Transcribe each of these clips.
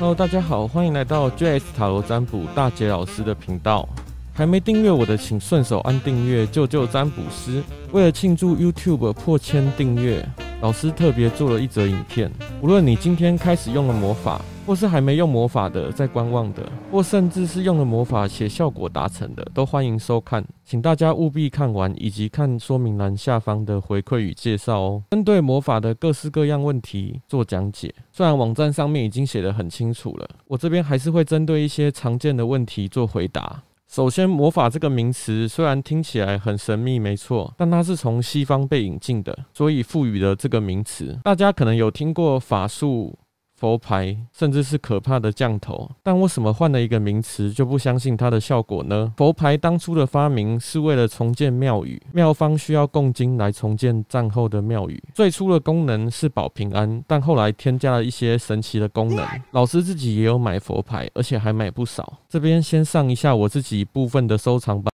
Hello，大家好，欢迎来到 JS 塔罗占卜大杰老师的频道。还没订阅我的，请顺手按订阅，救救占卜师。为了庆祝 YouTube 破千订阅，老师特别做了一则影片。无论你今天开始用了魔法，或是还没用魔法的，在观望的，或甚至是用了魔法且效果达成的，都欢迎收看。请大家务必看完，以及看说明栏下方的回馈与介绍哦。针对魔法的各式各样问题做讲解，虽然网站上面已经写得很清楚了，我这边还是会针对一些常见的问题做回答。首先，魔法这个名词虽然听起来很神秘，没错，但它是从西方被引进的，所以赋予了这个名词。大家可能有听过法术。佛牌，甚至是可怕的降头，但为什么换了一个名词就不相信它的效果呢？佛牌当初的发明是为了重建庙宇，庙方需要供金来重建战后的庙宇。最初的功能是保平安，但后来添加了一些神奇的功能。老师自己也有买佛牌，而且还买不少。这边先上一下我自己部分的收藏吧。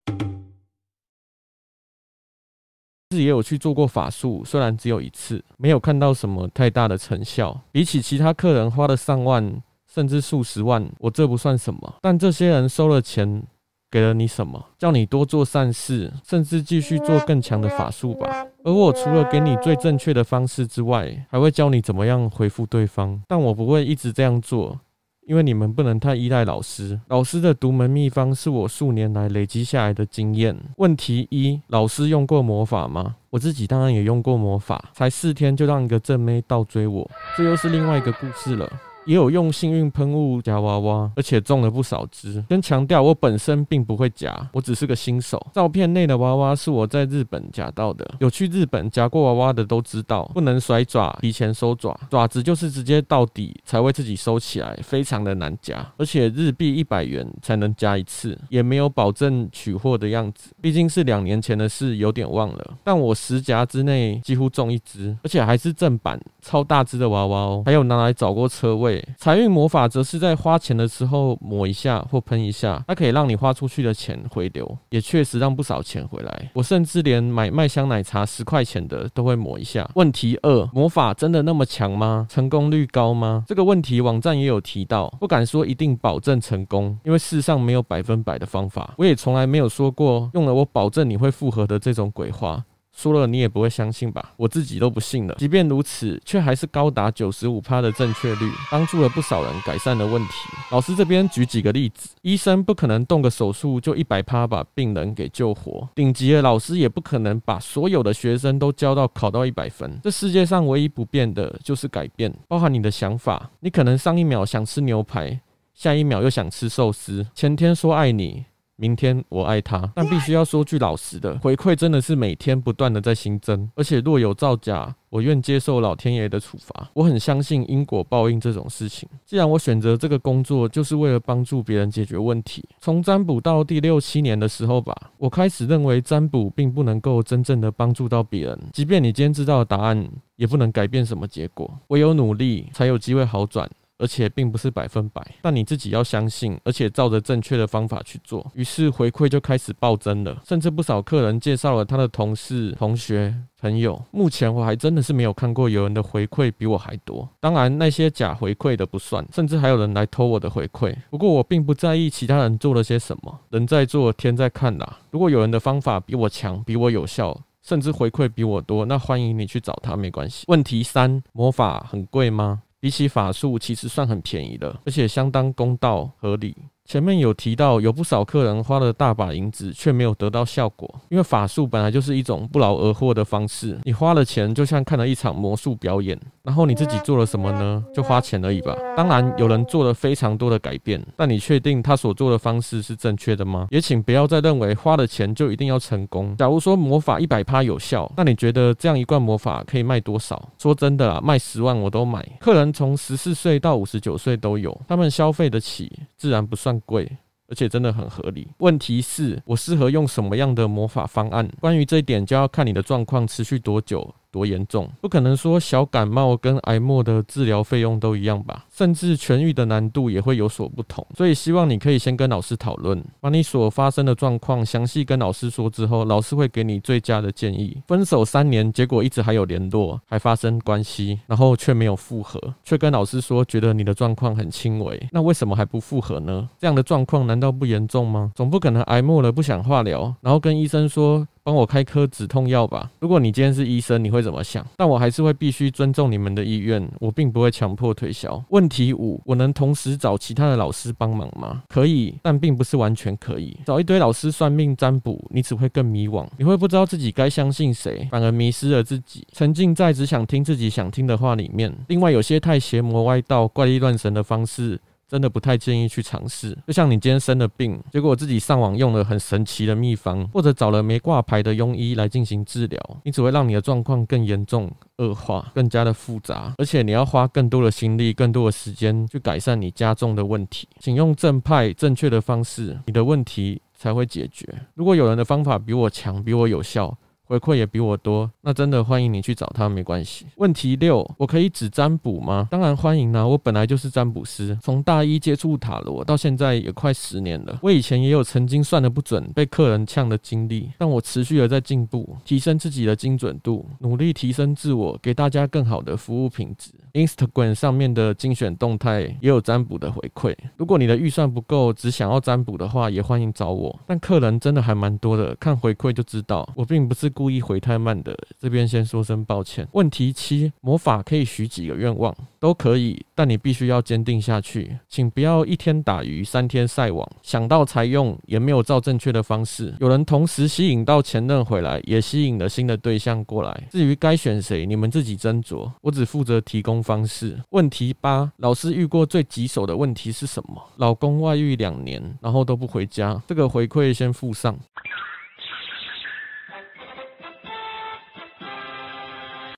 自己也有去做过法术，虽然只有一次，没有看到什么太大的成效。比起其他客人花了上万甚至数十万，我这不算什么。但这些人收了钱，给了你什么？叫你多做善事，甚至继续做更强的法术吧。而我除了给你最正确的方式之外，还会教你怎么样回复对方。但我不会一直这样做。因为你们不能太依赖老师，老师的独门秘方是我数年来累积下来的经验。问题一：老师用过魔法吗？我自己当然也用过魔法，才四天就让一个正妹倒追我，这又是另外一个故事了。也有用幸运喷雾夹娃娃，而且中了不少只。先强调，我本身并不会夹，我只是个新手。照片内的娃娃是我在日本夹到的。有去日本夹过娃娃的都知道，不能甩爪，提前收爪，爪子就是直接到底才会自己收起来，非常的难夹。而且日币一百元才能夹一次，也没有保证取货的样子。毕竟是两年前的事，有点忘了。但我十夹之内几乎中一只，而且还是正版，超大只的娃娃哦。还有拿来找过车位。财运魔法则是在花钱的时候抹一下或喷一下，它可以让你花出去的钱回流，也确实让不少钱回来。我甚至连买麦香奶茶十块钱的都会抹一下。问题二：魔法真的那么强吗？成功率高吗？这个问题网站也有提到，不敢说一定保证成功，因为世上没有百分百的方法。我也从来没有说过用了我保证你会复合的这种鬼话。说了你也不会相信吧？我自己都不信了。即便如此，却还是高达九十五趴的正确率，帮助了不少人改善了问题。老师这边举几个例子：医生不可能动个手术就一百趴把病人给救活，顶级的老师也不可能把所有的学生都教到考到一百分。这世界上唯一不变的就是改变，包含你的想法。你可能上一秒想吃牛排，下一秒又想吃寿司。前天说爱你。明天我爱他，但必须要说句老实的，回馈真的是每天不断的在新增，而且若有造假，我愿接受老天爷的处罚。我很相信因果报应这种事情。既然我选择这个工作，就是为了帮助别人解决问题。从占卜到第六七年的时候吧，我开始认为占卜并不能够真正的帮助到别人，即便你今天知道的答案，也不能改变什么结果。唯有努力，才有机会好转。而且并不是百分百，但你自己要相信，而且照着正确的方法去做。于是回馈就开始暴增了，甚至不少客人介绍了他的同事、同学、朋友。目前我还真的是没有看过有人的回馈比我还多。当然那些假回馈的不算，甚至还有人来偷我的回馈。不过我并不在意其他人做了些什么，人在做天在看啦。如果有人的方法比我强、比我有效，甚至回馈比我多，那欢迎你去找他，没关系。问题三：魔法很贵吗？比起法术，其实算很便宜的，而且相当公道合理。前面有提到，有不少客人花了大把银子，却没有得到效果。因为法术本来就是一种不劳而获的方式，你花了钱，就像看了一场魔术表演。然后你自己做了什么呢？就花钱而已吧。当然，有人做了非常多的改变，但你确定他所做的方式是正确的吗？也请不要再认为花了钱就一定要成功。假如说魔法一百趴有效，那你觉得这样一罐魔法可以卖多少？说真的啊，卖十万我都买。客人从十四岁到五十九岁都有，他们消费得起，自然不贵。而且真的很合理。问题是，我适合用什么样的魔法方案？关于这一点，就要看你的状况持续多久，多严重，不可能说小感冒跟癌末的治疗费用都一样吧？甚至痊愈的难度也会有所不同。所以希望你可以先跟老师讨论，把你所发生的状况详细跟老师说之后，老师会给你最佳的建议。分手三年，结果一直还有联络，还发生关系，然后却没有复合，却跟老师说觉得你的状况很轻微，那为什么还不复合呢？这样的状况难道不严重吗？总不可能癌末了不想化疗，然后跟医生说。帮我开颗止痛药吧。如果你今天是医生，你会怎么想？但我还是会必须尊重你们的意愿，我并不会强迫推销。问题五：我能同时找其他的老师帮忙吗？可以，但并不是完全可以。找一堆老师算命占卜，你只会更迷惘。你会不知道自己该相信谁，反而迷失了自己，沉浸在只想听自己想听的话里面。另外，有些太邪魔歪道、怪力乱神的方式。真的不太建议去尝试。就像你今天生了病，结果自己上网用了很神奇的秘方，或者找了没挂牌的庸医来进行治疗，你只会让你的状况更严重、恶化、更加的复杂，而且你要花更多的心力、更多的时间去改善你加重的问题。请用正派、正确的方式，你的问题才会解决。如果有人的方法比我强、比我有效，回馈也比我多，那真的欢迎你去找他，没关系。问题六，我可以只占卜吗？当然欢迎啦，我本来就是占卜师，从大一接触塔罗到现在也快十年了。我以前也有曾经算得不准、被客人呛的经历，但我持续的在进步，提升自己的精准度，努力提升自我，给大家更好的服务品质。Instagram 上面的精选动态也有占卜的回馈。如果你的预算不够，只想要占卜的话，也欢迎找我。但客人真的还蛮多的，看回馈就知道，我并不是故意回太慢的。这边先说声抱歉。问题七：魔法可以许几个愿望？都可以，但你必须要坚定下去。请不要一天打鱼三天晒网，想到才用，也没有照正确的方式。有人同时吸引到前任回来，也吸引了新的对象过来。至于该选谁，你们自己斟酌。我只负责提供。方式。问题八，老师遇过最棘手的问题是什么？老公外遇两年，然后都不回家，这个回馈先附上。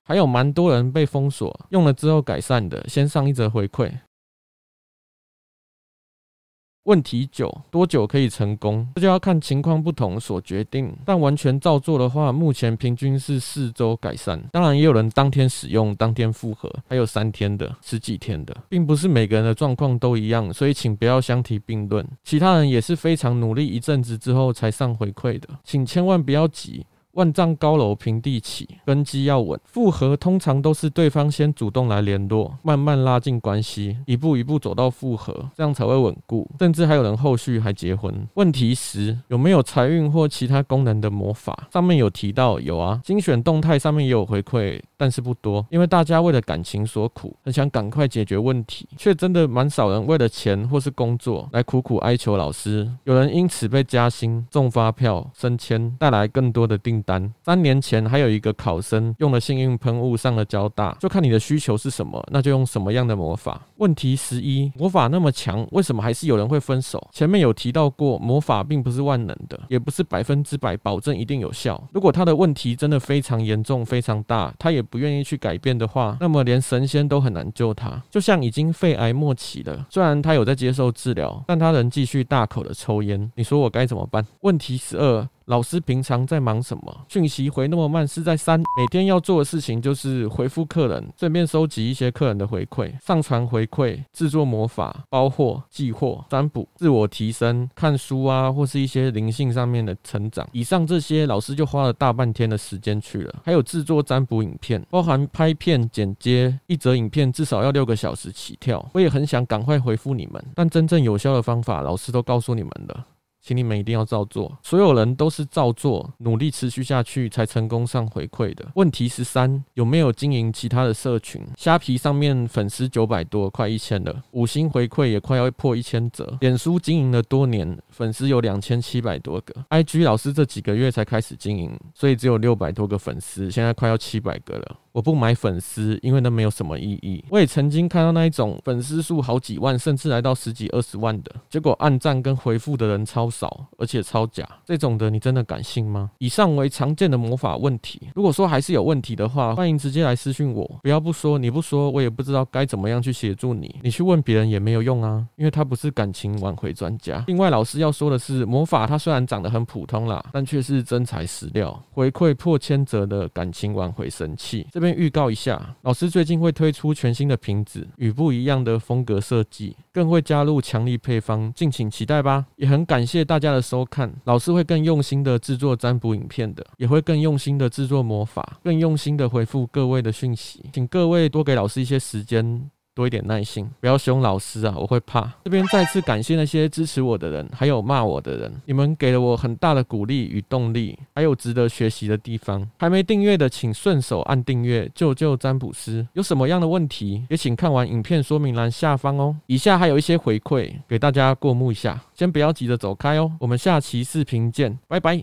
还有蛮多人被封锁，用了之后改善的，先上一则回馈。问题九：多久可以成功？这就要看情况不同所决定。但完全照做的话，目前平均是四周改善。当然，也有人当天使用，当天复合，还有三天的、十几天的，并不是每个人的状况都一样，所以请不要相提并论。其他人也是非常努力一阵子之后才上回馈的，请千万不要急。万丈高楼平地起，根基要稳。复合通常都是对方先主动来联络，慢慢拉近关系，一步一步走到复合，这样才会稳固。甚至还有人后续还结婚。问题十，有没有财运或其他功能的魔法？上面有提到有啊，精选动态上面也有回馈，但是不多，因为大家为了感情所苦，很想赶快解决问题，却真的蛮少人为了钱或是工作来苦苦哀求老师。有人因此被加薪、中发票、升迁，带来更多的订单。三年前还有一个考生用了幸运喷雾上了交大，就看你的需求是什么，那就用什么样的魔法。问题十一，魔法那么强，为什么还是有人会分手？前面有提到过，魔法并不是万能的，也不是百分之百保证一定有效。如果他的问题真的非常严重、非常大，他也不愿意去改变的话，那么连神仙都很难救他。就像已经肺癌末期了，虽然他有在接受治疗，但他仍继续大口的抽烟。你说我该怎么办？问题十二。老师平常在忙什么？讯息回那么慢是在删？每天要做的事情就是回复客人，顺便收集一些客人的回馈，上传回馈，制作魔法、包货、寄货、占卜、自我提升、看书啊，或是一些灵性上面的成长。以上这些，老师就花了大半天的时间去了。还有制作占卜影片，包含拍片、剪接，一则影片至少要六个小时起跳。我也很想赶快回复你们，但真正有效的方法，老师都告诉你们了。请你们一定要照做，所有人都是照做，努力持续下去才成功上回馈的。问题十三，有没有经营其他的社群？虾皮上面粉丝九百多，快一千了，五星回馈也快要破一千折。脸书经营了多年，粉丝有两千七百多个。IG 老师这几个月才开始经营，所以只有六百多个粉丝，现在快要七百个了。我不买粉丝，因为那没有什么意义。我也曾经看到那一种粉丝数好几万，甚至来到十几二十万的，结果按赞跟回复的人超少，而且超假。这种的你真的敢信吗？以上为常见的魔法问题。如果说还是有问题的话，欢迎直接来私信我。不要不说，你不说，我也不知道该怎么样去协助你。你去问别人也没有用啊，因为他不是感情挽回专家。另外，老师要说的是，魔法它虽然长得很普通啦，但却是真材实料，回馈破千折的感情挽回神器。这边预告一下，老师最近会推出全新的瓶子与不一样的风格设计，更会加入强力配方，敬请期待吧。也很感谢大家的收看，老师会更用心的制作占卜影片的，也会更用心的制作魔法，更用心的回复各位的讯息，请各位多给老师一些时间。多一点耐心，不要凶老师啊，我会怕。这边再次感谢那些支持我的人，还有骂我的人，你们给了我很大的鼓励与动力，还有值得学习的地方。还没订阅的，请顺手按订阅，救救占卜师。有什么样的问题，也请看完影片说明栏下方哦。以下还有一些回馈给大家过目一下，先不要急着走开哦。我们下期视频见，拜拜。